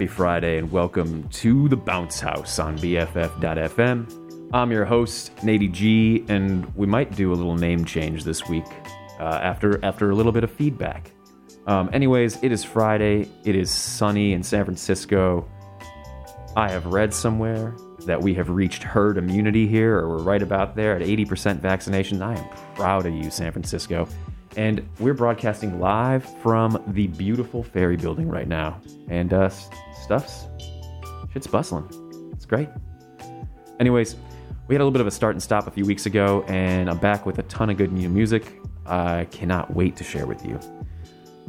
happy Friday, and welcome to the Bounce Haus on BFF.FM. I'm your host, Nady G, and we might do a little name change this week uh, after after a little bit of feedback. Um, anyways, it is Friday. It is sunny in San Francisco. I have read somewhere that we have reached herd immunity here, or we're right about there at 80% vaccination. I am proud of you, San Francisco. And we're broadcasting live from the beautiful ferry building right now. And uh, stuff's shit's bustling. It's great. Anyways, we had a little bit of a start and stop a few weeks ago, and I'm back with a ton of good new music. I cannot wait to share with you.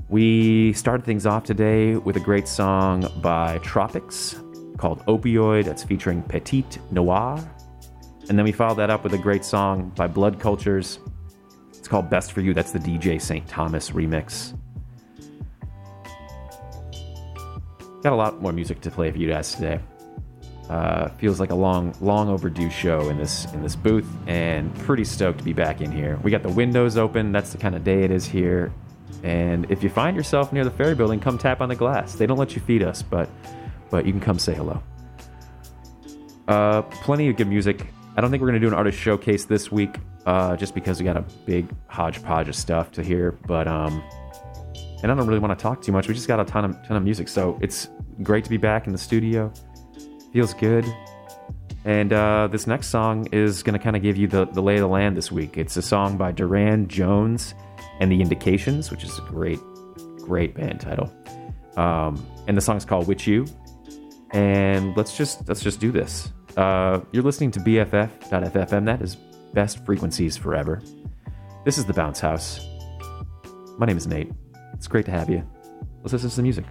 We started things off today with a great song by Tropics called Opioid, that's featuring Petite Noir. And then we followed that up with a great song by Blood Cultures It's called Best for You. That's the DJ St. Thomas remix. Got a lot more music to play for you guys today. Uh, feels like a long, long overdue show in this in this booth, and pretty stoked to be back in here. We got the windows open. That's the kind of day it is here. And if you find yourself near the ferry building, come tap on the glass. They don't let you feed us, but but you can come say hello. Uh, plenty of good music. I don't think we're gonna do an artist showcase this week uh, just because we got a big hodgepodge of stuff to hear. But um, and I don't really want to talk too much. We just got a ton of ton of music, so it's great to be back in the studio. Feels good. And uh, this next song is going to kind of give you the, the lay of the land this week. It's a song by Durand Jones and the Indications, which is a great, great band title. Um, and the song is called "Witchoo." And let's just let's just do this. Uh, you're listening to BFF.FFM. That is best frequencies forever. This is the Bounce Haus. My name is Nate. It's great to have you. Let's listen to some music.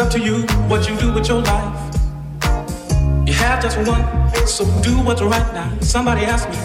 Up to you what you do with your life. You have just one, so do what's right now. Somebody asked me.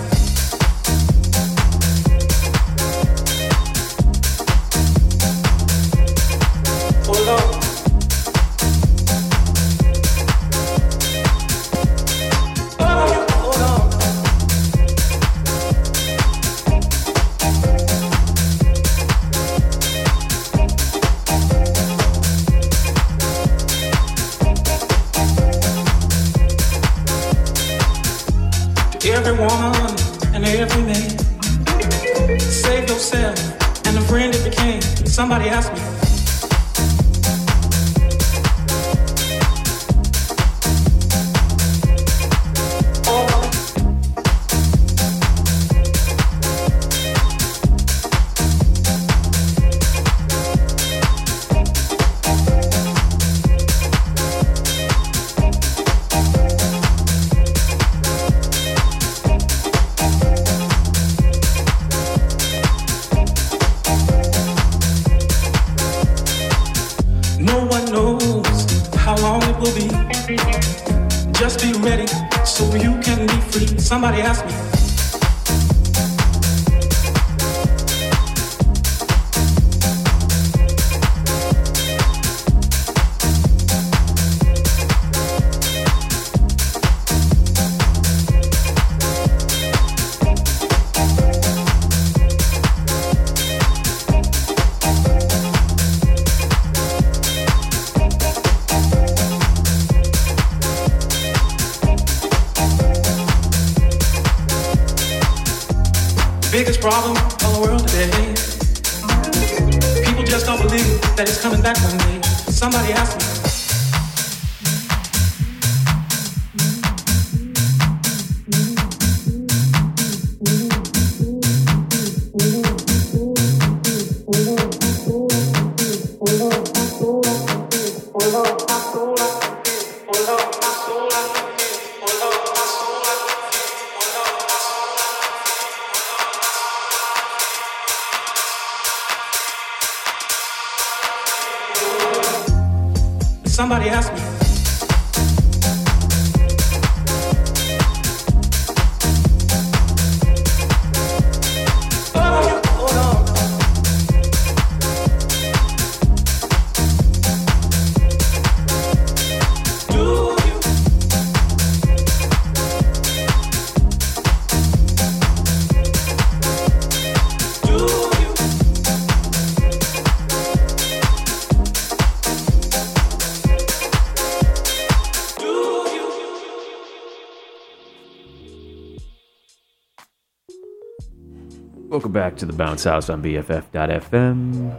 Welcome back to the Bounce Haus on BFF.FM.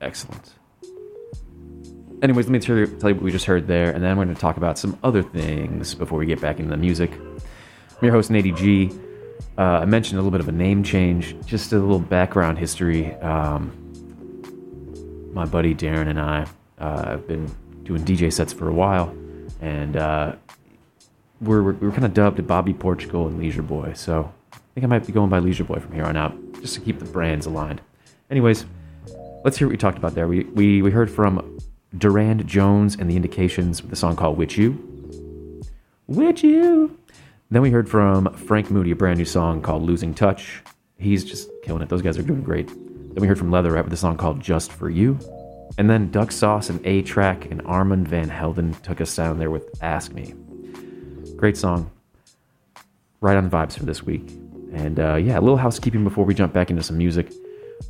Excellent. Anyways, let me tell you, what we just heard there, and then we're going to talk about some other things before we get back into the music. I'm your host, Nady G. Uh, I mentioned a little bit of a name change, just a little background history. Um, my buddy Darren and I uh, have been doing DJ sets for a while, and uh, we're, we're, we're kind of dubbed Bobby Portugal and Leisure Boy. So I think I might be going by Leisure Boy from here on out, just to keep the brands aligned. Anyways, let's hear what we talked about there. We, we, we heard from Durand Jones and the Indications with a song called Witchoo. Witch You. Then we heard from Franc Moody, a brand new song called Losing Touch. He's just killing it. Those guys are doing great. Then we heard from Letherette with a song called Just For You. And then Duck Sauce and A-Trak and Armand Van Helden took us down there with Ask Me. Great song. Right on vibes for this week. And uh, yeah, a little housekeeping before we jump back into some music.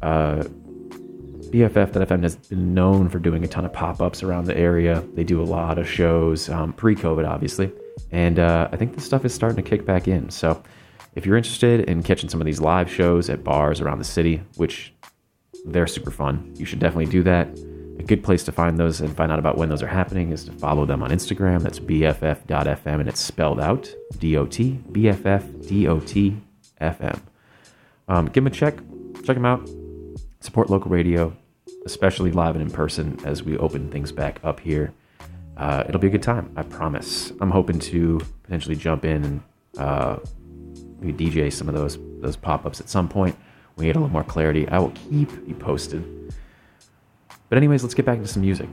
Uh, BFF.FM has been known for doing a ton of pop ups around the area. They do a lot of shows, um, pre COVID, obviously. And uh, I think this stuff is starting to kick back in. So if you're interested in catching some of these live shows at bars around the city, which they're super fun, you should definitely do that. A good place to find those and find out about when those are happening is to follow them on Instagram. That's BFF.FM and it's spelled out D O T, BFF, D O T, FM. Um, give them a check, check them out. Support local radio, especially live and in person as we open things back up here. Uh, it'll be a good time, I promise. I'm hoping to potentially jump in and uh, maybe DJ some of those those pop ups at some point. We get a little more clarity, I will keep you posted. But, anyways, let's get back to some music.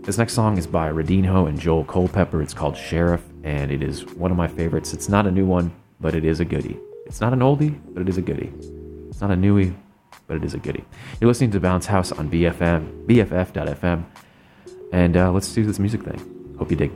This next song is by Redinho and Joel Culpepper. It's called Sheriff, and it is one of my favorites. It's not a new one, but it is a goodie. It's not an oldie, but it is a goodie. It's not a newie, but it is a goodie. You're listening to Bounce Haus on BFM, BFF.FM, and uh, let's do this music thing. Hope you dig.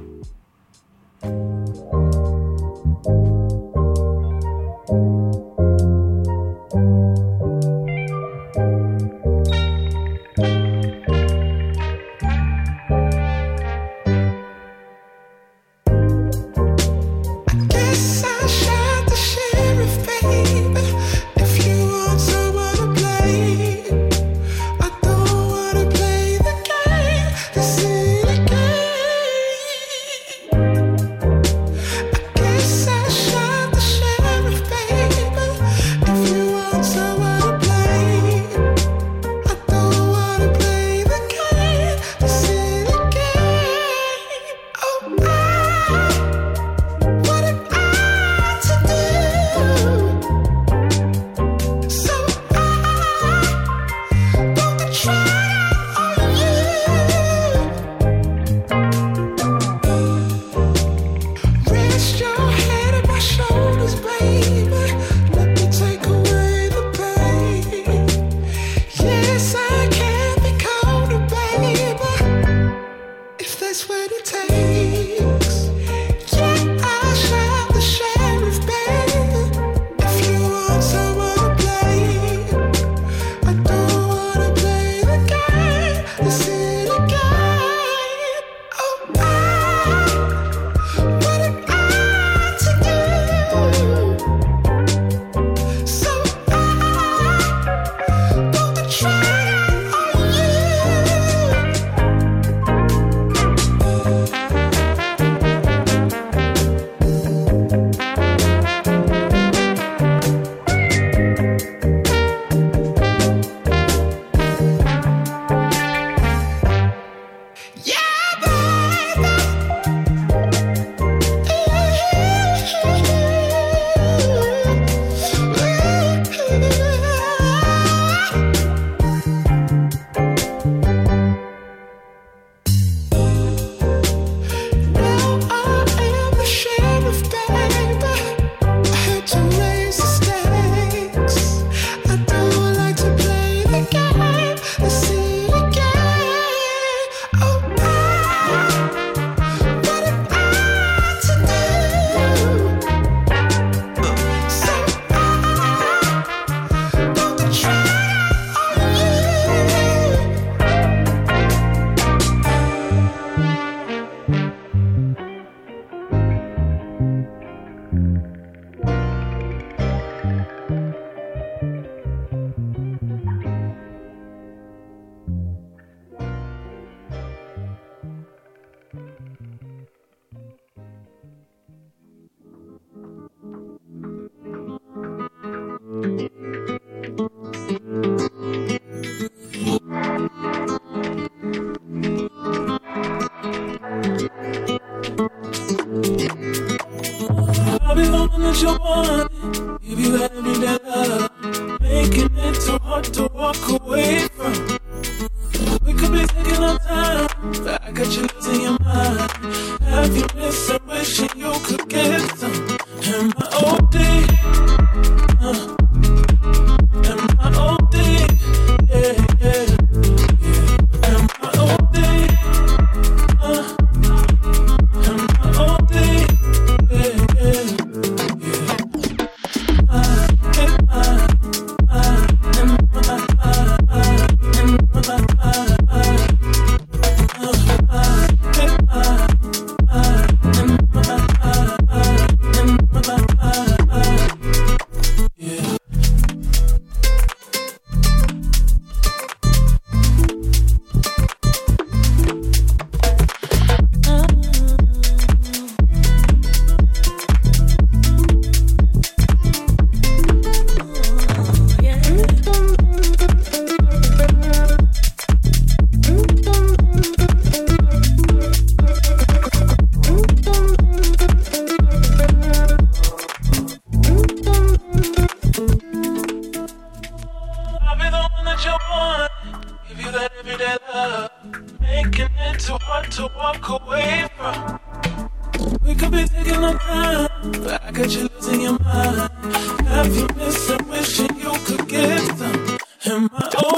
Am I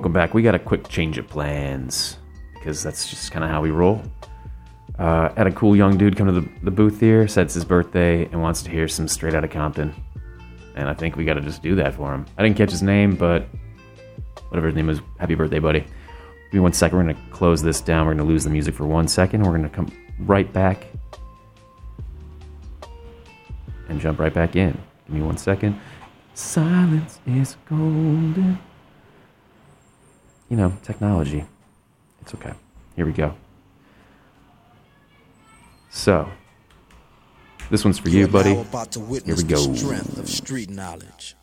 welcome back. We got a quick change of plans because that's just kind of how we roll. Uh, had a cool young dude come to the, the booth here, said it's his birthday, and wants to hear some straight out of Compton. And I think we got to just do that for him. I didn't catch his name, but whatever his name is, happy birthday, buddy. Give me one second. We're going to close this down. We're going to lose the music for one second. We're going to come right back and jump right back in. Give me one second. Silence is golden you know, technology. It's okay. Here we go. So, this one's for you, buddy. about to witness Here we go. strength of street knowledge.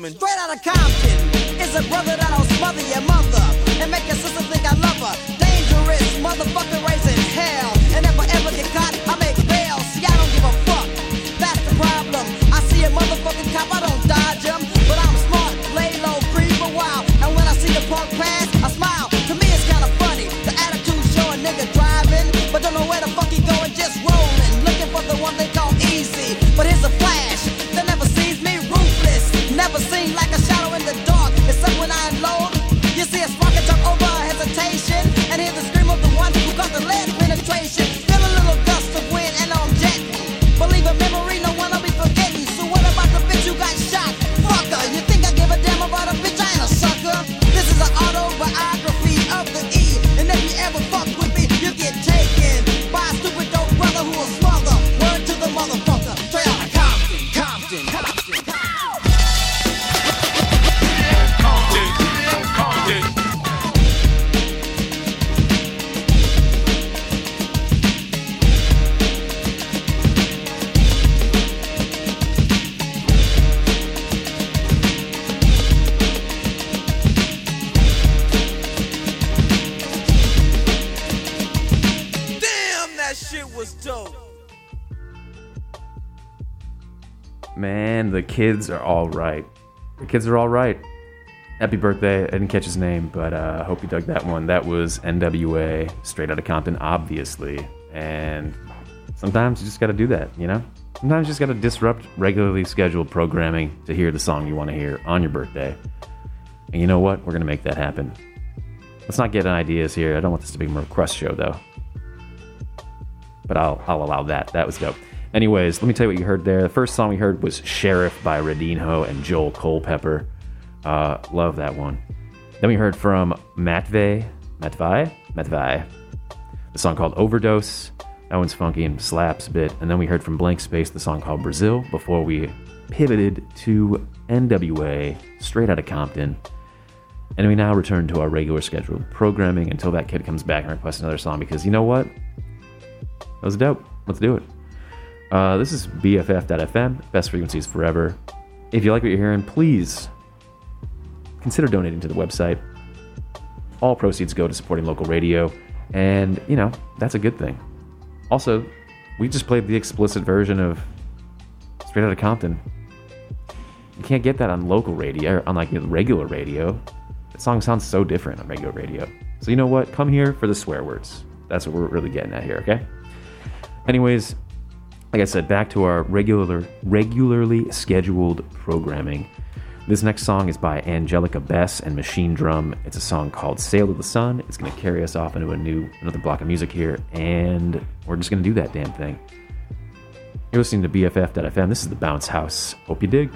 Coming. Kids are all right. The kids are all right. Happy birthday. I didn't catch his name, but uh, I hope you dug that one. That was NWA, straight out of Compton, obviously. And sometimes you just got to do that, you know? Sometimes you just got to disrupt regularly scheduled programming to hear the song you want to hear on your birthday. And you know what? We're going to make that happen. Let's not get ideas here. I don't want this to be a request show, though. But I'll, I'll allow that. That was dope. Anyways, let me tell you what you heard there. The first song we heard was Sheriff by Redinho and Joel Culpepper. Uh, love that one. Then we heard from Matveï, Matveï, Matveï, the song called Overdose. That one's funky and slaps a bit. And then we heard from Blank Space the song called Brasil before we pivoted to NWA, straight out of Compton. And we now return to our regular scheduled programming until that kid comes back and requests another song because you know what? That was dope. Let's do it. Uh, this is BFF.FM, best frequencies forever. If you like what you're hearing, please consider donating to the website. All proceeds go to supporting local radio, and you know that's a good thing. Also, we just played the explicit version of Straight Outta Compton. You can't get that on local radio, on like regular radio. That song sounds so different on regular radio. So you know what? Come here for the swear words. That's what we're really getting at here. Okay. Anyways, like I said, back to our regular, regularly scheduled programming. This next song is by Angelica Bess and Machinedrum. It's a song called "Sail to the Sun." It's going to carry us off into a new, another block of music here, and we're just going to do that damn thing. You're listening to BFF.FM. This is the Bounce Haus. Hope you dig.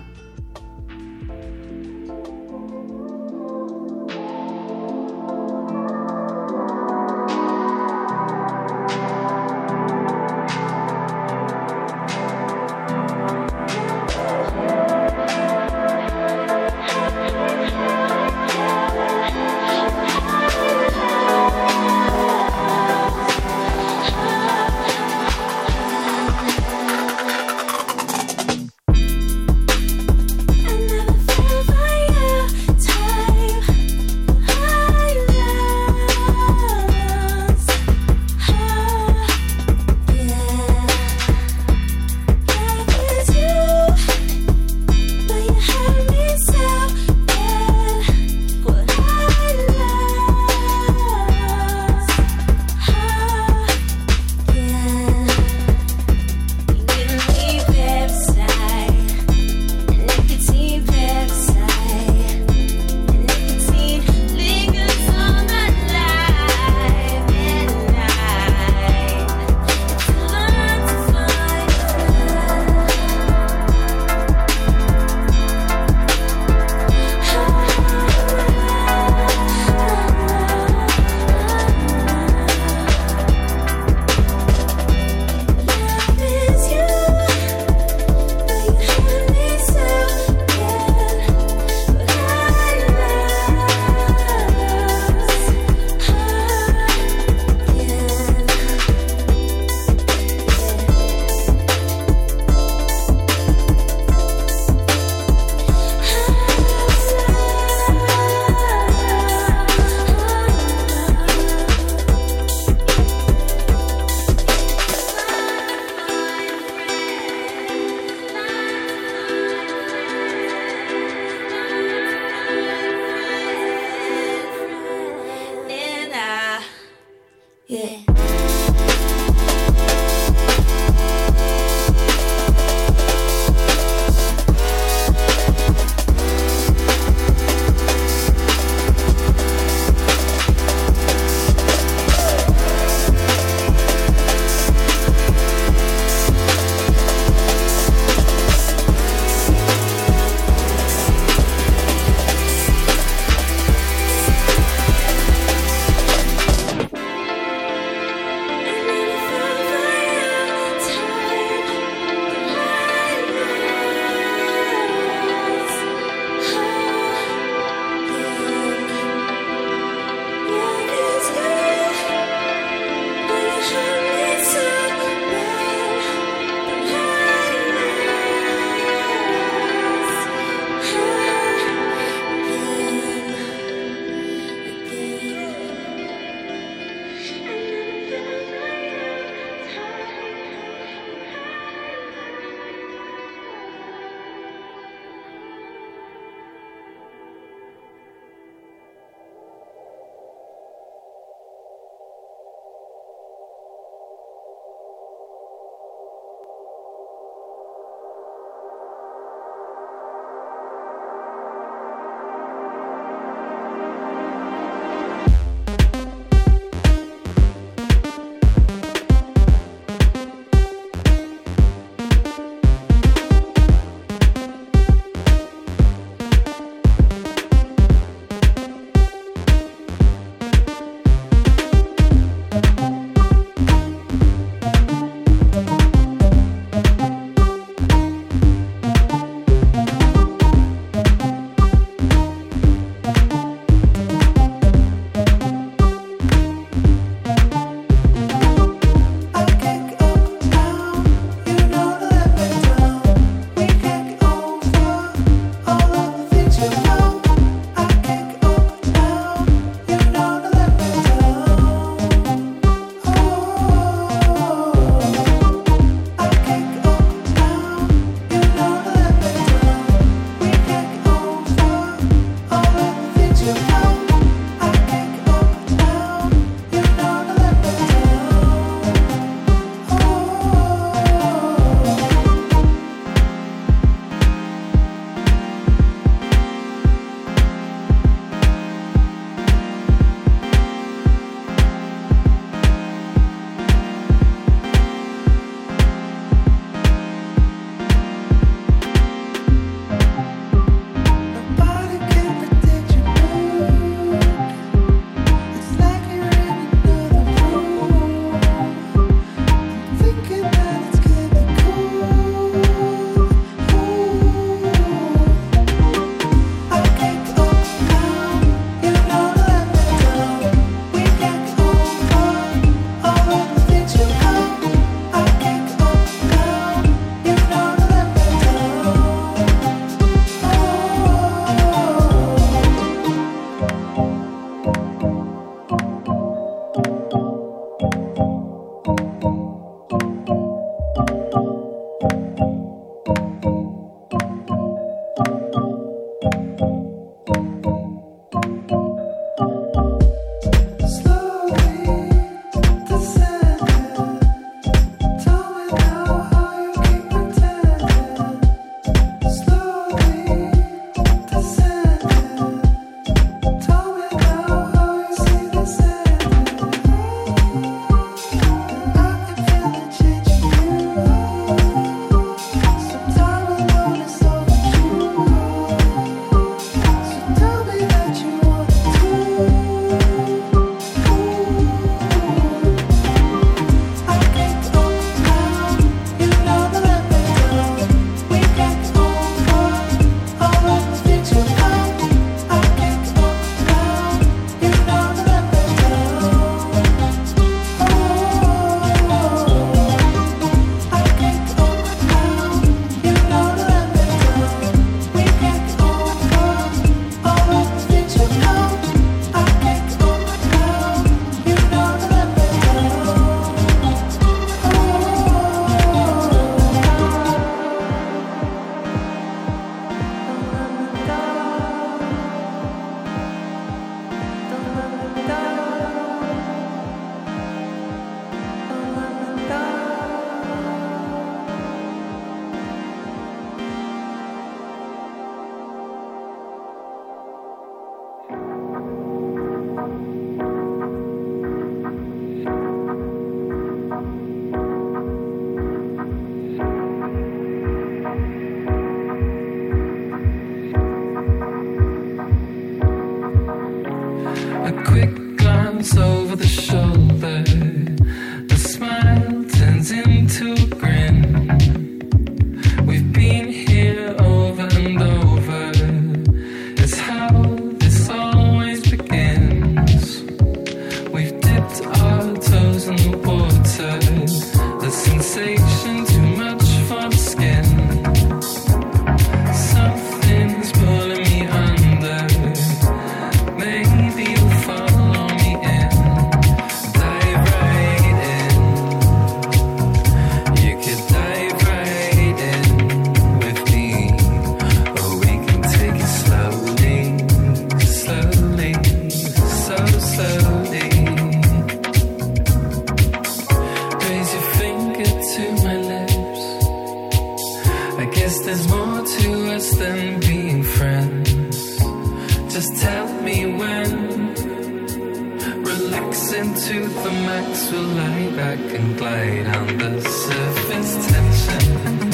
Into the max, we'll lie back and glide on the surface tension.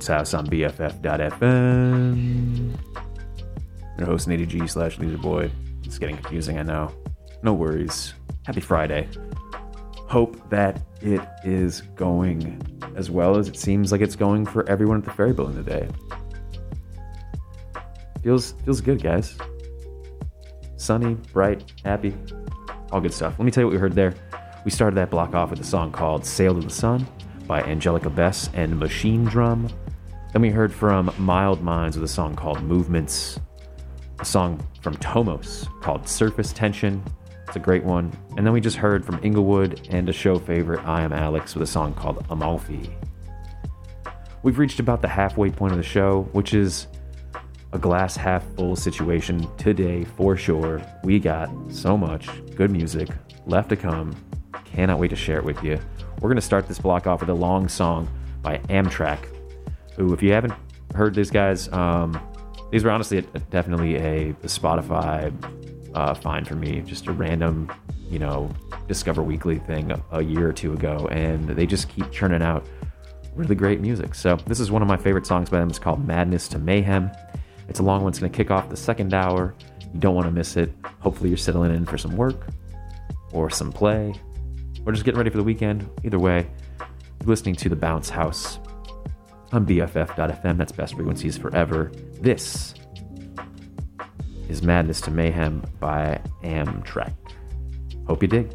Bounce Haus on BFF.FM. Your host, Nady G slash Boy. It's getting confusing, I know. No worries. Happy Friday. Hope that it is going as well as it seems like it's going for everyone at the ferry building today. Feels feels good, guys. Sunny, bright, happy, all good stuff. Let me tell you what we heard there. We started that block off with a song called Sail to the Sun by Angelica Bess and Machinedrum. Then we heard from Mild Minds with a song called Movements, a song from Tomos called Surface Tension. It's a great one. And then we just heard from Inglewood and a show favorite, I Am Alex, with a song called Amalfi. We've reached about the halfway point of the show, which is a glass half full situation today for sure. We got so much good music left to come. Cannot wait to share it with you. We're going to start this block off with a long song by Amtrac, who, if you haven't heard these guys, um, these were honestly a, definitely a, a Spotify uh, find for me. Just a random, you know, Discover Weekly thing a, a year or two ago, and they just keep churning out really great music. So this is one of my favorite songs by them. It's called Madness to Mayhem. It's a long one. It's going to kick off the second hour. You don't want to miss it. Hopefully, you're settling in for some work or some play or just getting ready for the weekend. Either way, listening to The Bounce Haus on BFF.FM. That's best frequencies forever. This is Madness to Mayhem by Amtrac. Hope you dig.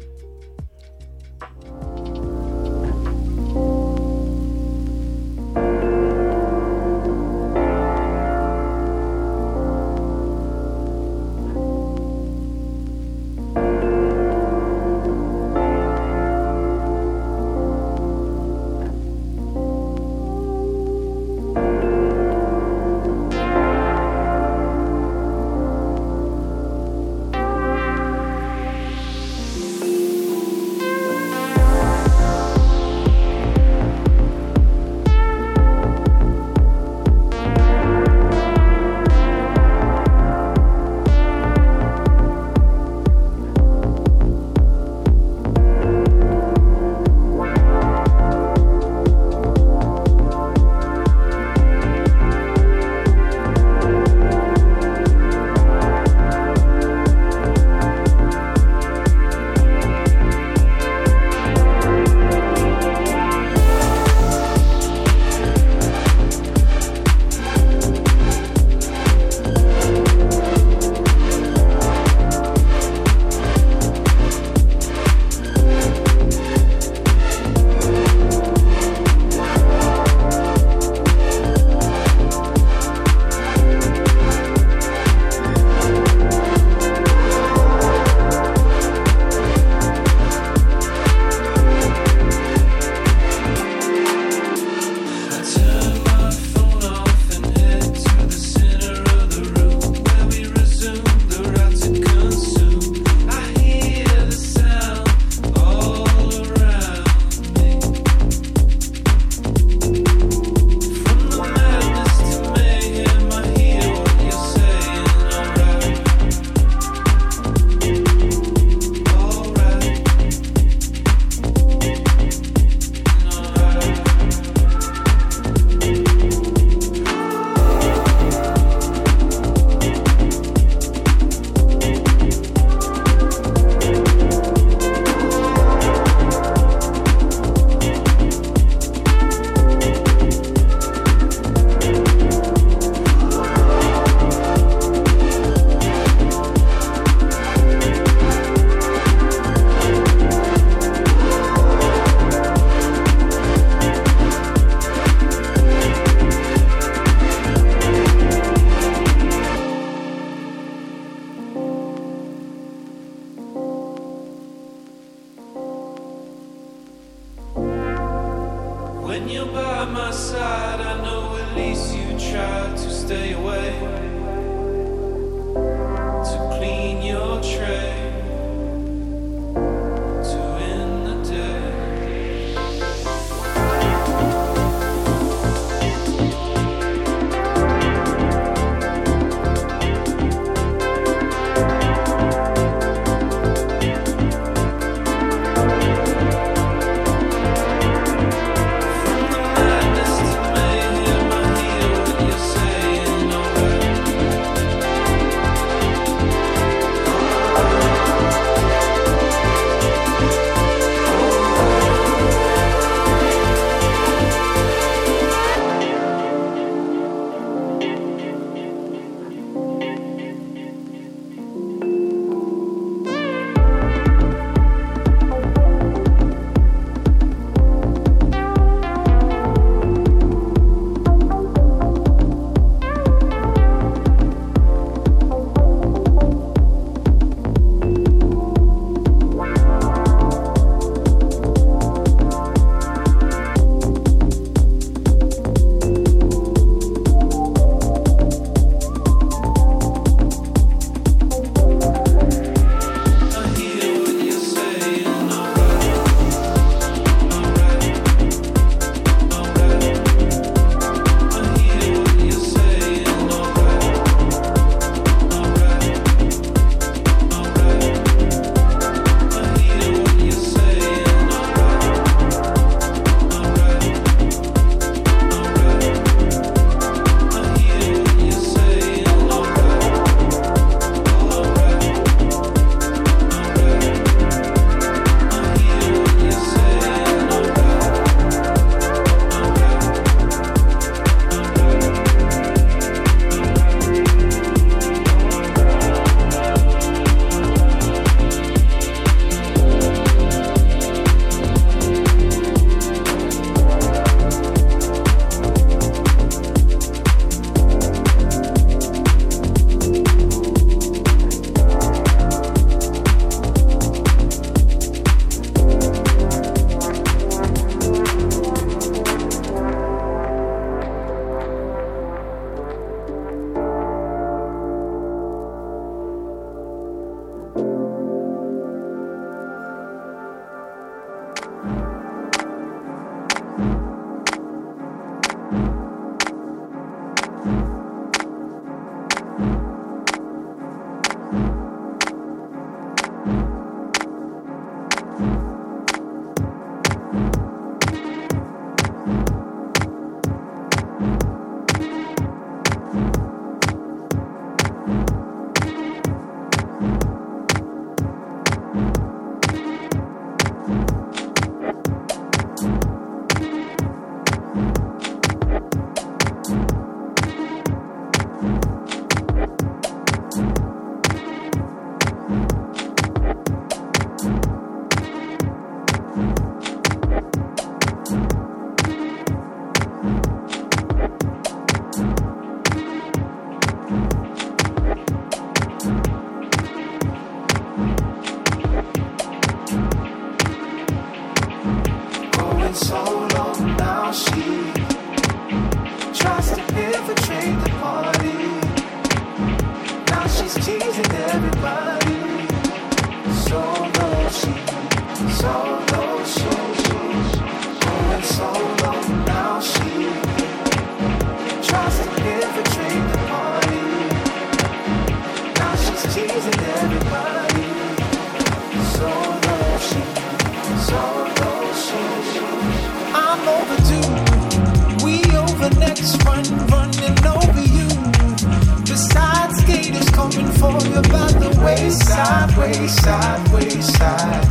by the wayside, wayside, wayside,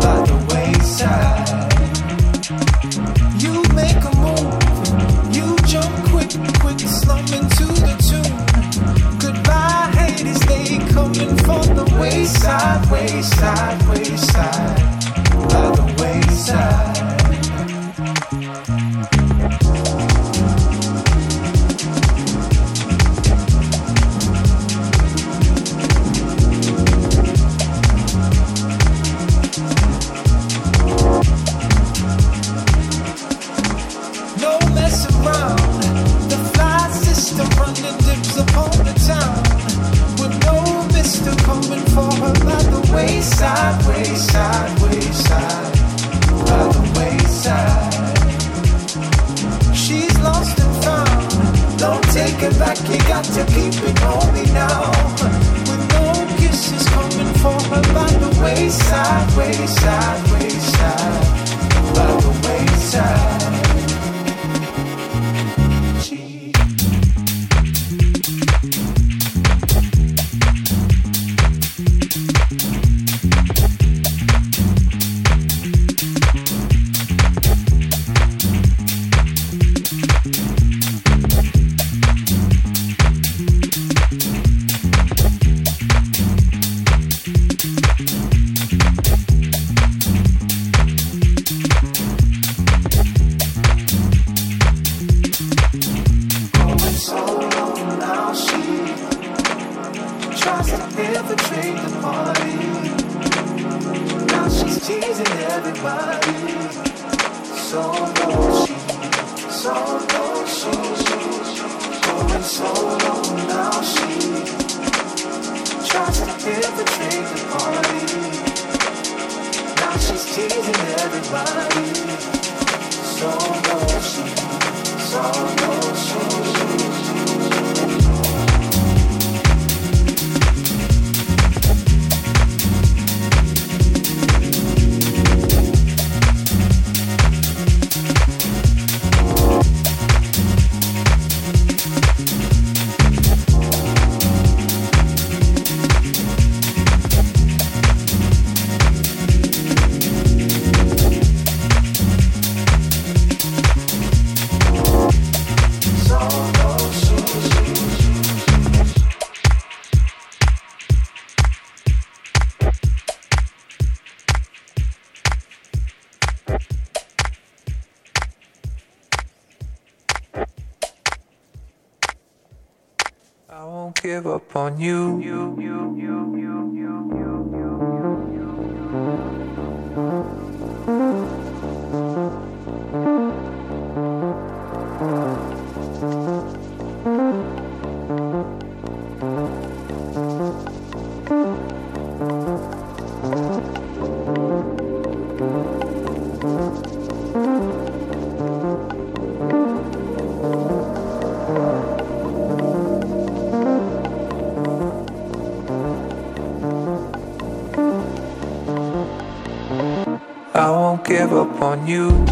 by the wayside. You make a move, you jump quick, quick, the tune. Goodbye, haters, they coming the wayside, wayside, wayside, by the wayside. I won't give up on you.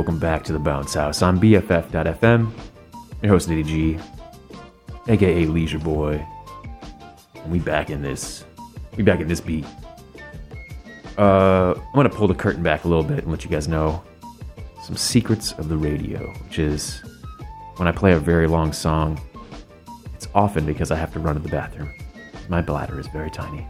Welcome back to the Bounce Haus. I'm BFF.FM, your host Nitty G, aka Leisure Boy. And we back in this. We back in this beat. Uh, I'm gonna pull the curtain back a little bit and let you guys know some secrets of the radio, which is when I play a very long song, it's often because I have to run to the bathroom. My bladder is very tiny.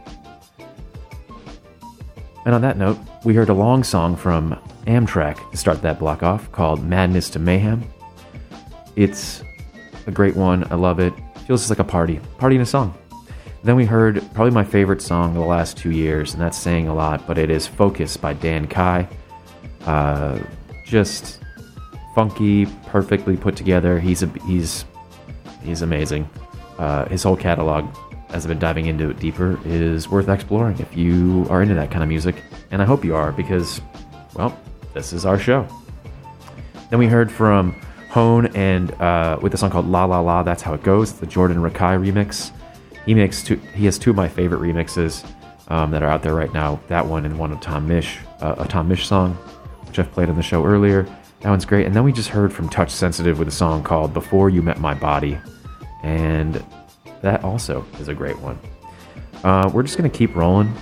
And on that note, we heard a long song from Amtrac to start that block off called Madness to Mayhem. It's a great one. I love it. Feels just like a party. Party in a song. Then we heard probably my favorite song of the last two years, and that's saying a lot, but it is Focus by Dan Kye. Uh, just funky, perfectly put together. He's a, he's he's amazing. Uh, his whole catalog, as I've been diving into it deeper, is worth exploring if you are into that kind of music, and I hope you are because, well, this is our show. Then we heard from Hone and uh, with a song called La La La. That's how it goes. The Jordan Rakei remix. He makes two. He has two of my favorite remixes um, that are out there right now. That one and one of Tom Misch, uh, a Tom Misch song, which I've played on the show earlier. That one's great. And then we just heard from Touch Sensitive with a song called Before You Met My Body, and that also is a great one. Uh, we're just gonna keep rolling.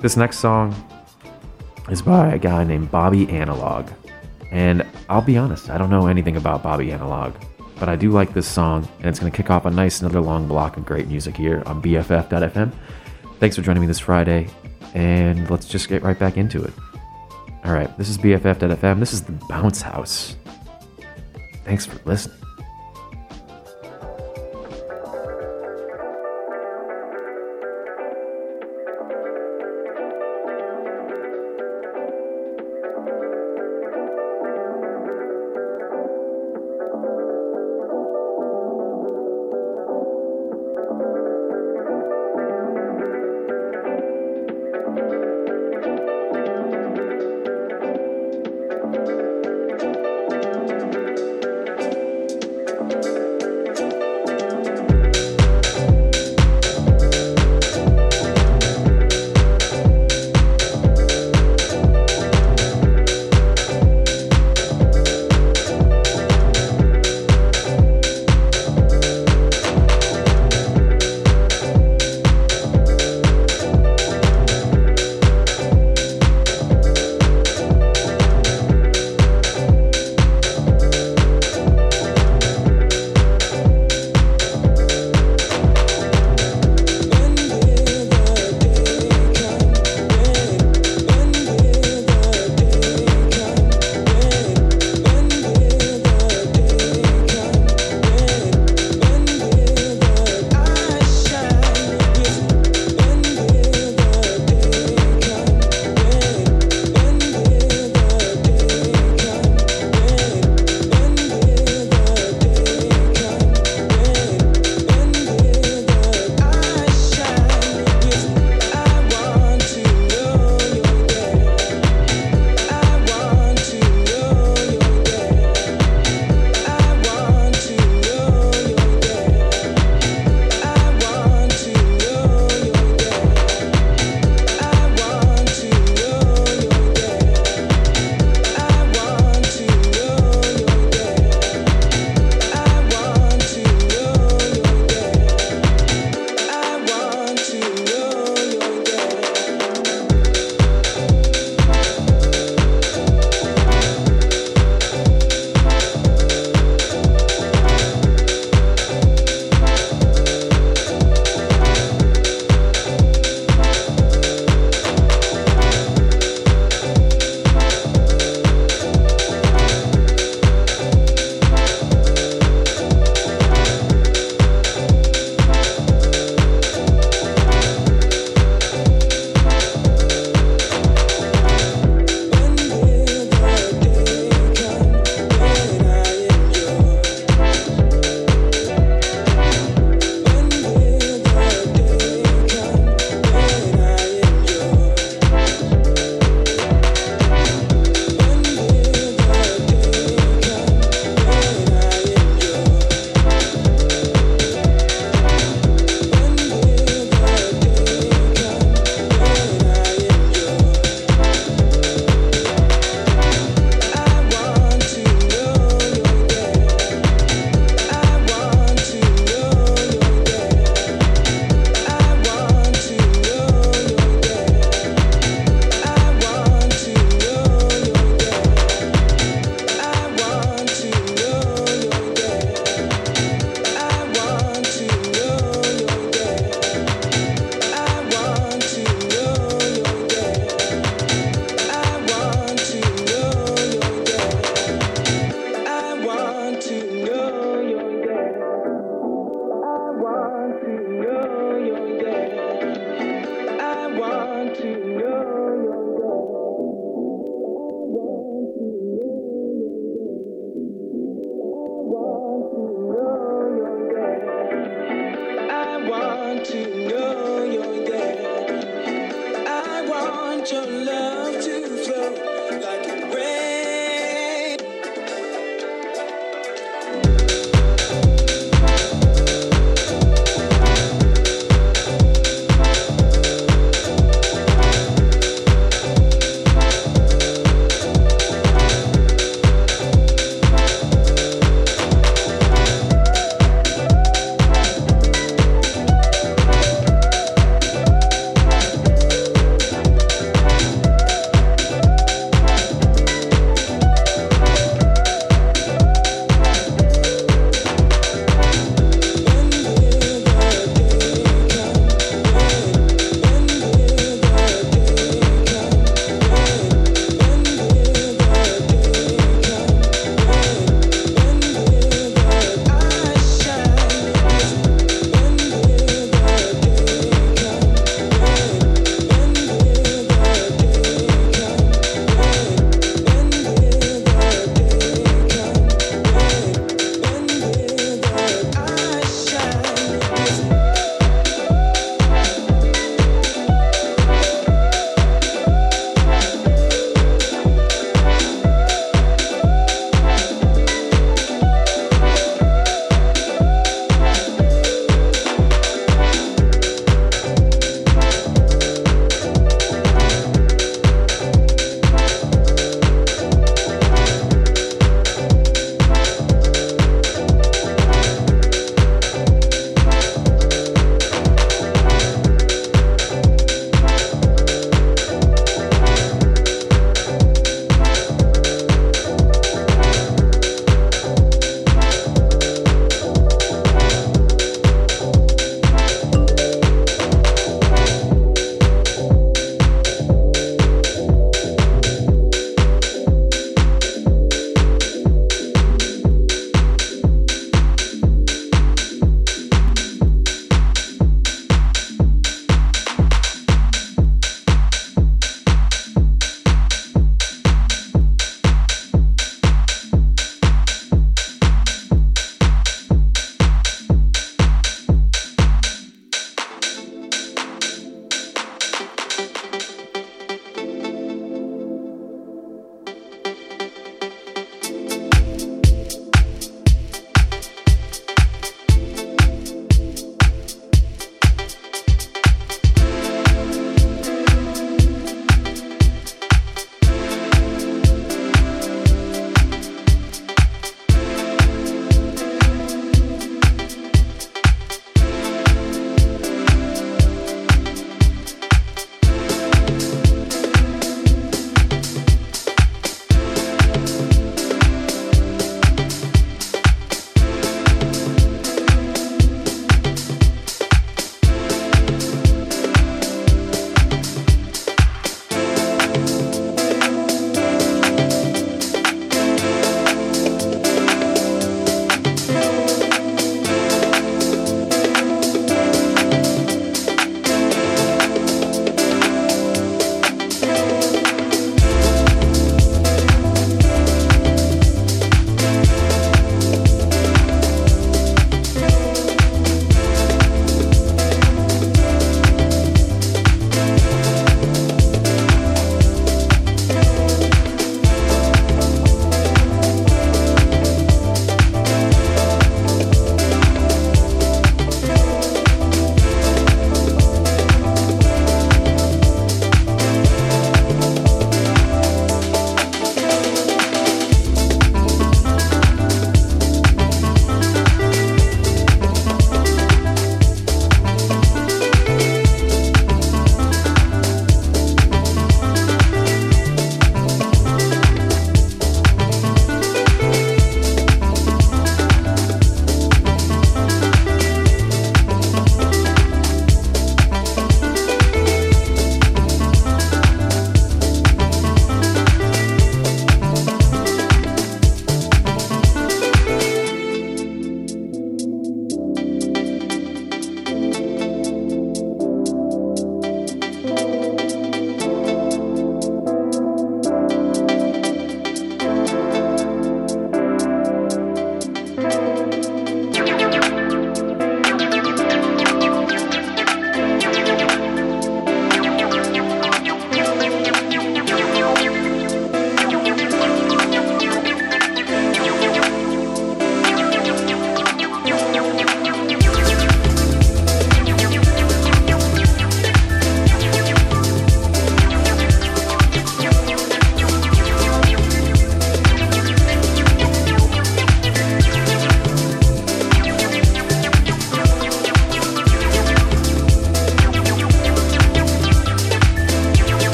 This next song is by a guy named Bobby Analog. And I'll be honest, I don't know anything about Bobby Analog, but I do like this song, and it's going to kick off a nice, another long block of great music here on BFF.FM. Thanks for joining me this Friday, and let's just get right back into it. All right, this is BFF.FM. This is the Bounce Haus. Thanks for listening.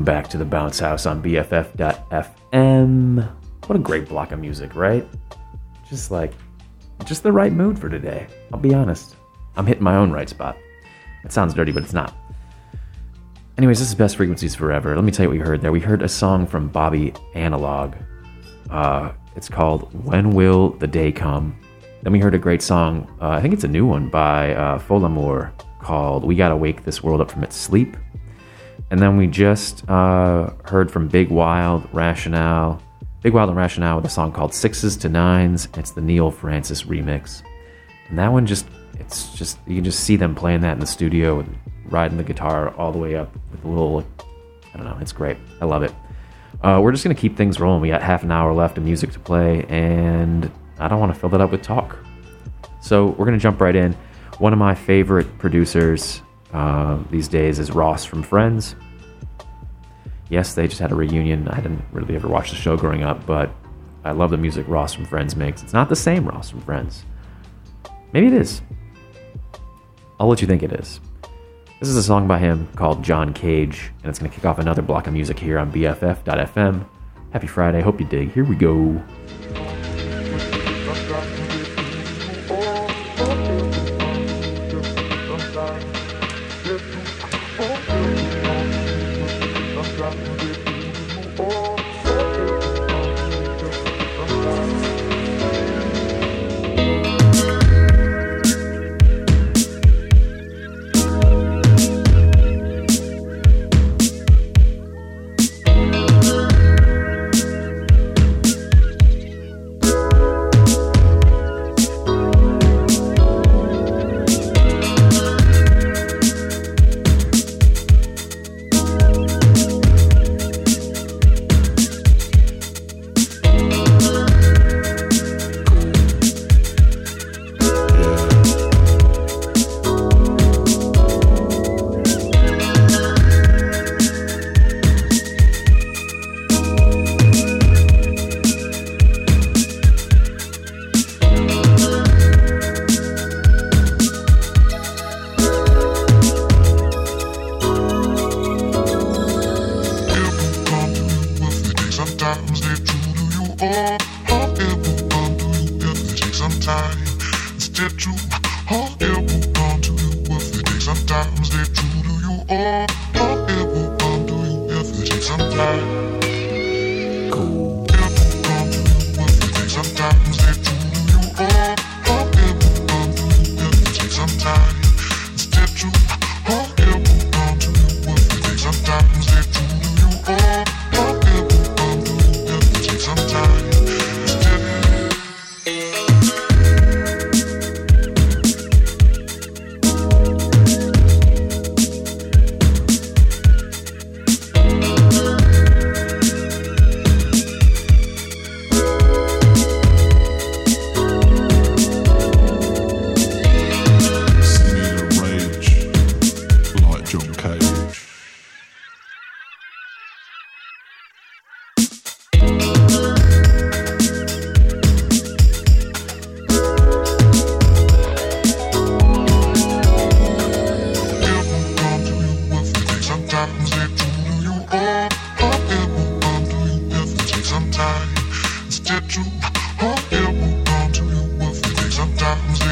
Welcome back to the Bounce Haus on BFF.FM. What a great block of music, right? Just like, just the right mood for today. I'll be honest. I'm hitting my own right spot. It sounds dirty, but it's not. Anyways, this is Best Frequencies Forever. Let me tell you what we heard there. We heard a song from Bobby Analog. Uh, it's called When Will the Day Come? Then we heard a great song, uh, I think it's a new one by uh, Folamour called We Gotta Wake This World Up From Its Sleep. And then we just uh, heard from Big Wild, Rationale, Big Wild and Rationale with a song called Sixes to Nines. It's the Neal Francis remix. And that one just, it's just, you can just see them playing that in the studio and riding the guitar all the way up with a little, I don't know, it's great. I love it. Uh, we're just going to keep things rolling. We got half an hour left of music to play, and I don't want to fill that up with talk. So we're going to jump right in. One of my favorite producers uh, these days is Ross from Friends. Yes, they just had a reunion. I didn't really ever watch the show growing up, but I love the music Ross from Friends makes. It's not the same Ross from Friends. Maybe it is. I'll let you think it is. This is a song by him called John Cage, and it's going to kick off another block of music here on BFF.FM. Happy Friday. Hope you dig. Here we go.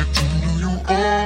Do to you all.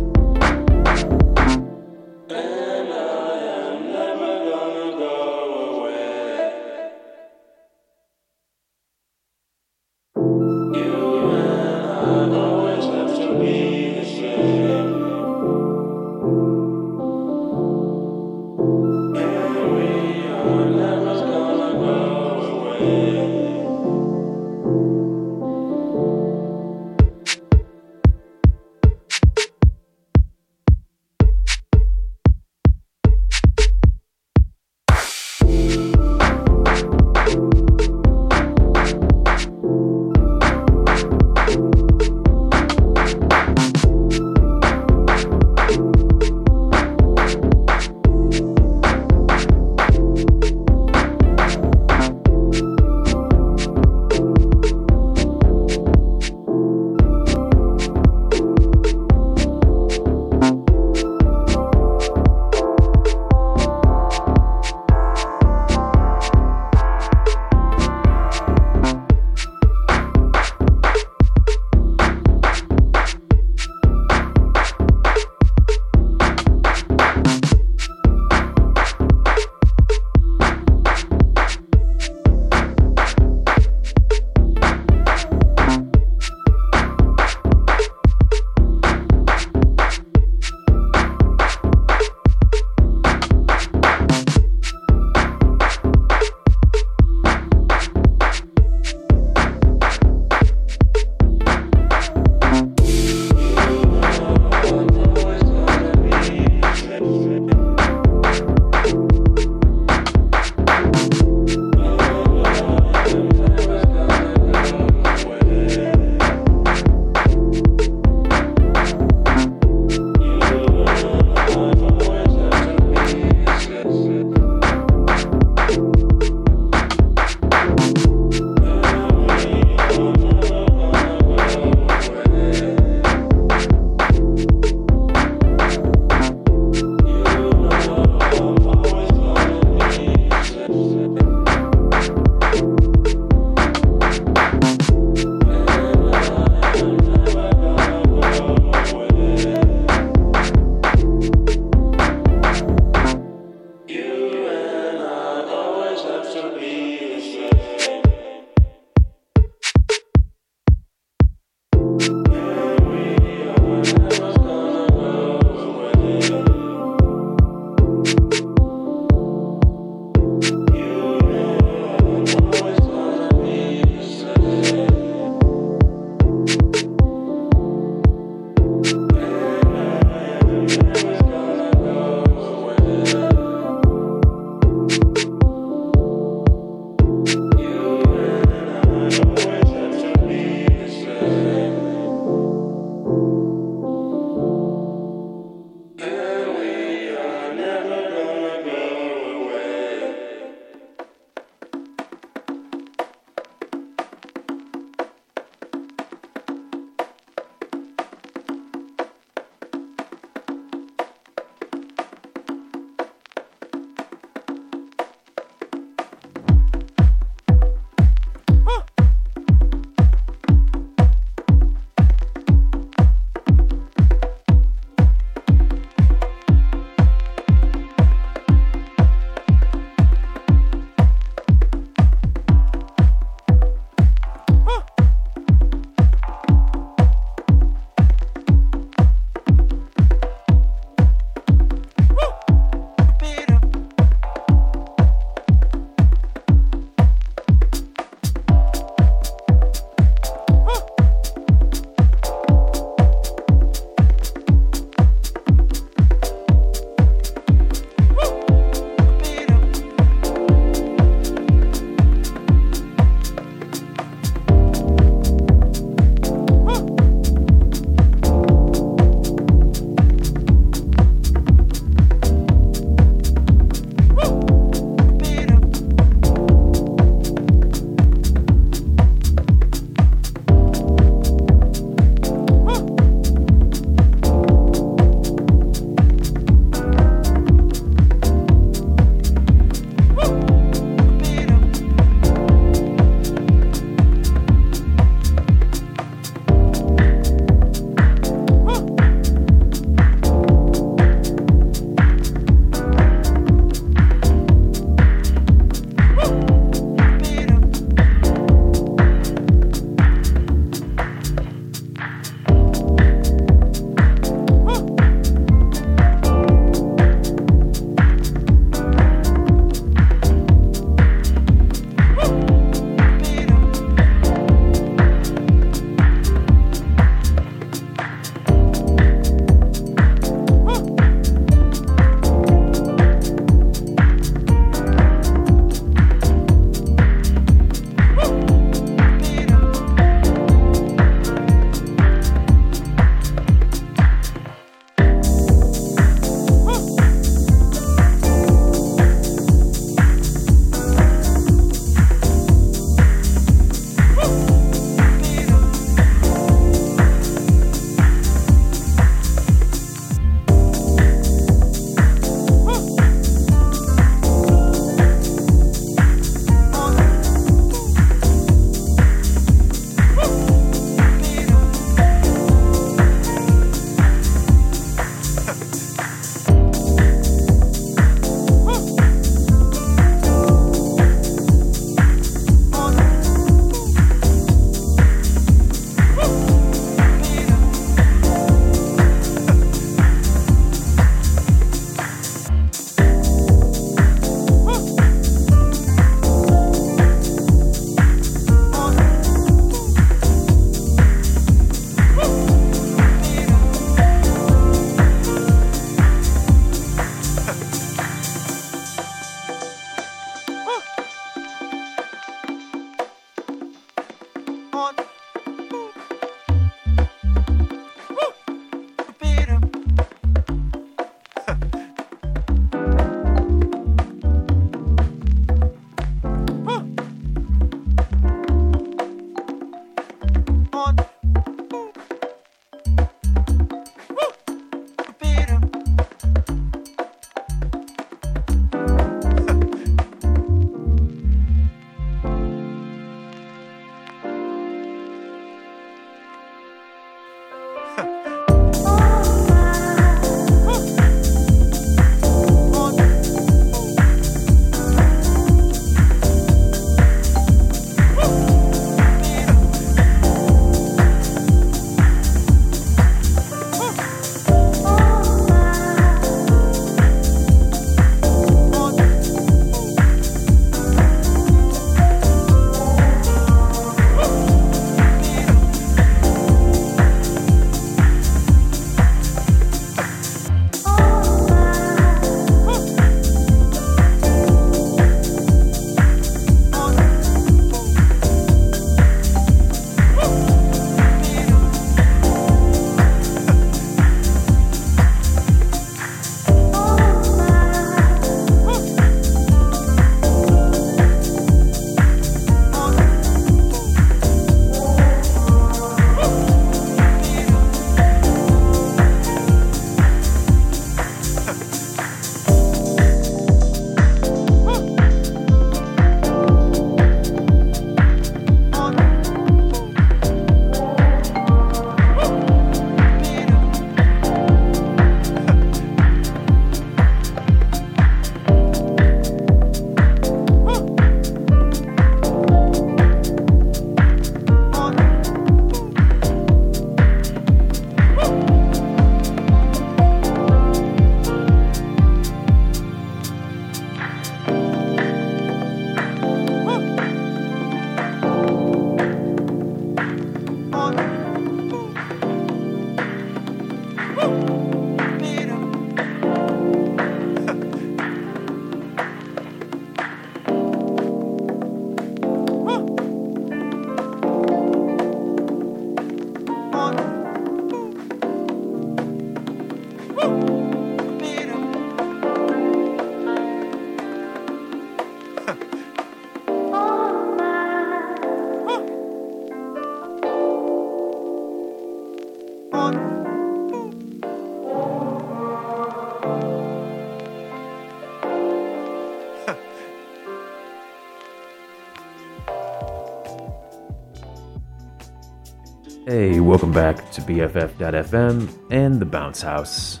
Hey, welcome back to BFF.FM and the Bounce Haus.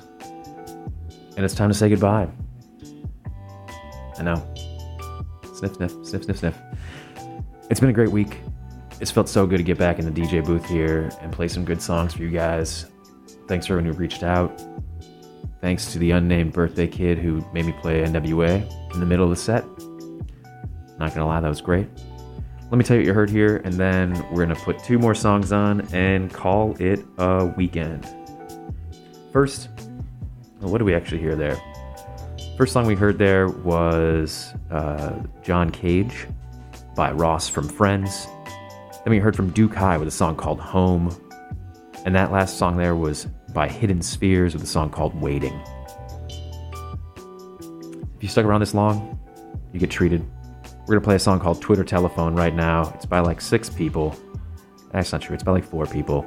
And it's time to say goodbye. I know. Sniff, sniff, sniff, sniff, sniff. It's been a great week. It's felt so good to get back in the DJ booth here and play some good songs for you guys. Thanks for everyone who reached out. Thanks to the unnamed birthday kid who made me play NWA in the middle of the set. Not gonna lie, that was great. Let me tell you what you heard here, and then we're gonna put two more songs on and call it a weekend. First, what do we actually hear there? First song we heard there was uh, John Cage by Ross from Friends. Then we heard from Duke High with a song called Home. And that last song there was by Hidden Spheres with a song called Waiting. If you stuck around this long, you get treated. We're gonna play a song called Twitter Telephone right now. It's by like six people. That's not true. It's by like four people.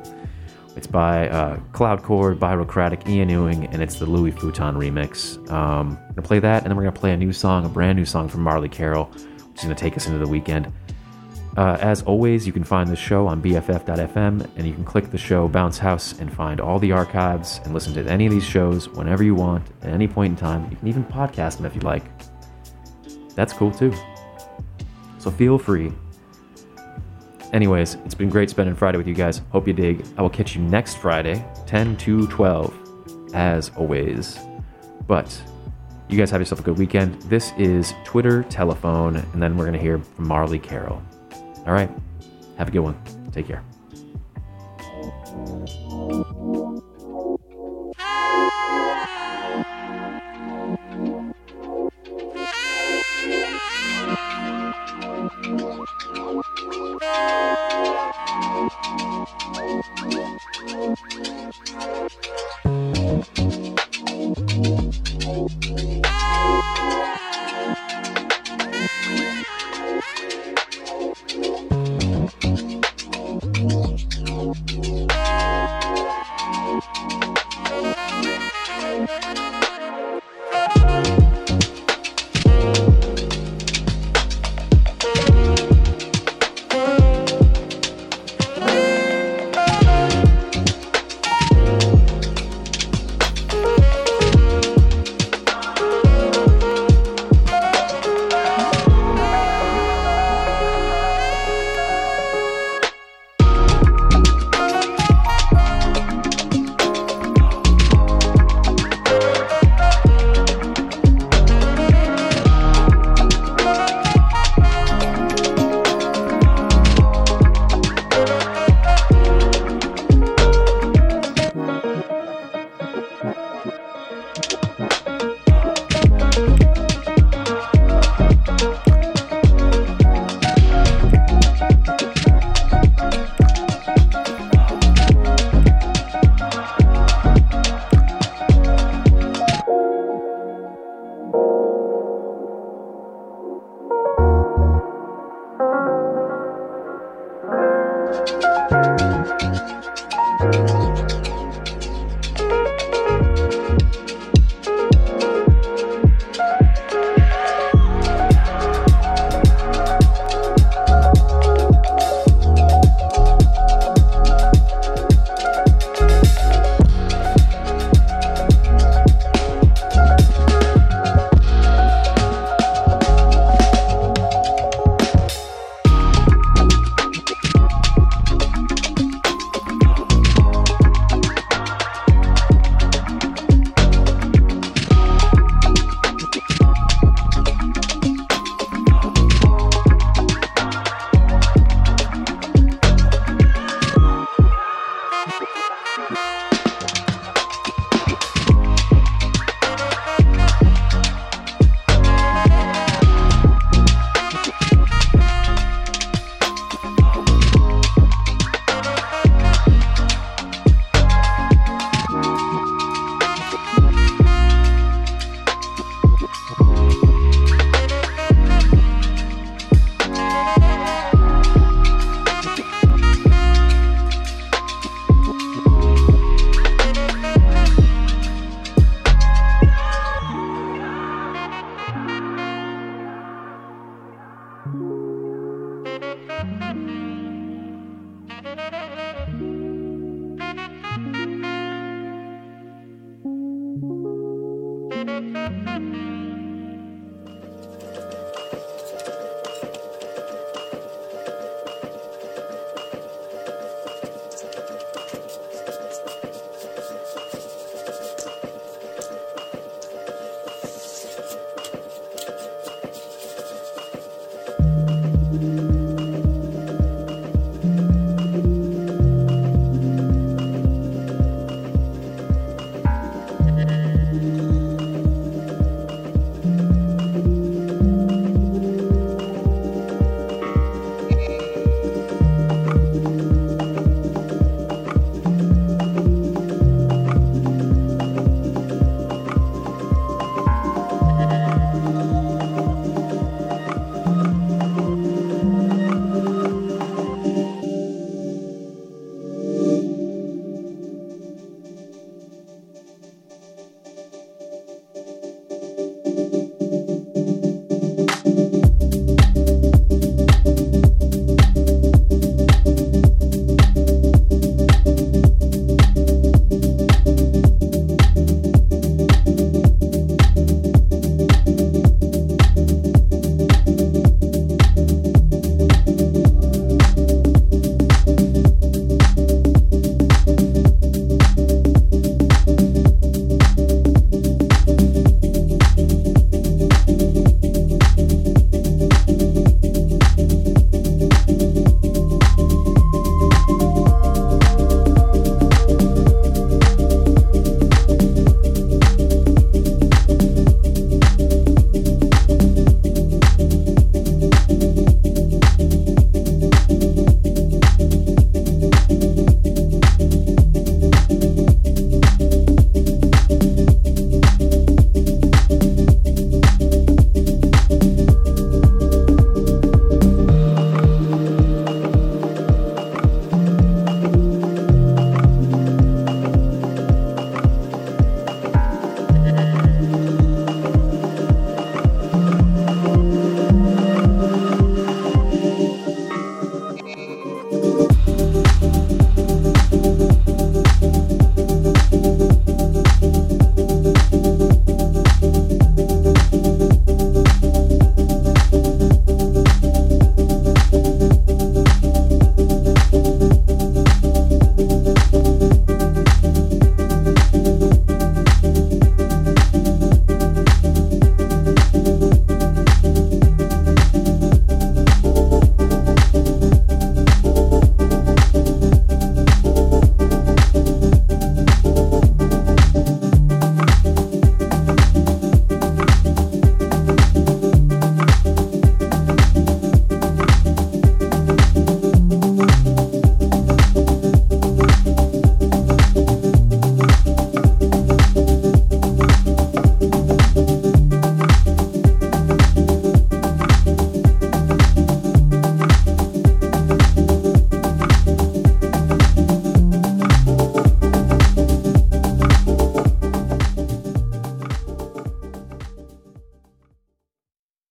It's by uh, Cloudchord, Birocratic, Ian Ewing, and it's the Louis Futon remix. Um, we're gonna play that, and then we're gonna play a new song, a brand new song from Marley Carroll, which is gonna take us into the weekend. Uh, as always, you can find the show on BFF.fm, and you can click the show Bounce Haus and find all the archives and listen to any of these shows whenever you want, at any point in time. You can even podcast them if you like. That's cool too. So feel free. Anyways, it's been great spending Friday with you guys. Hope you dig. I will catch you next Friday, 10 to 12, as always. But you guys have yourself a good weekend. This is Twitter Telephone, and then we're going to hear from Marley Carroll. All right. Have a good one. Take care. Thank you.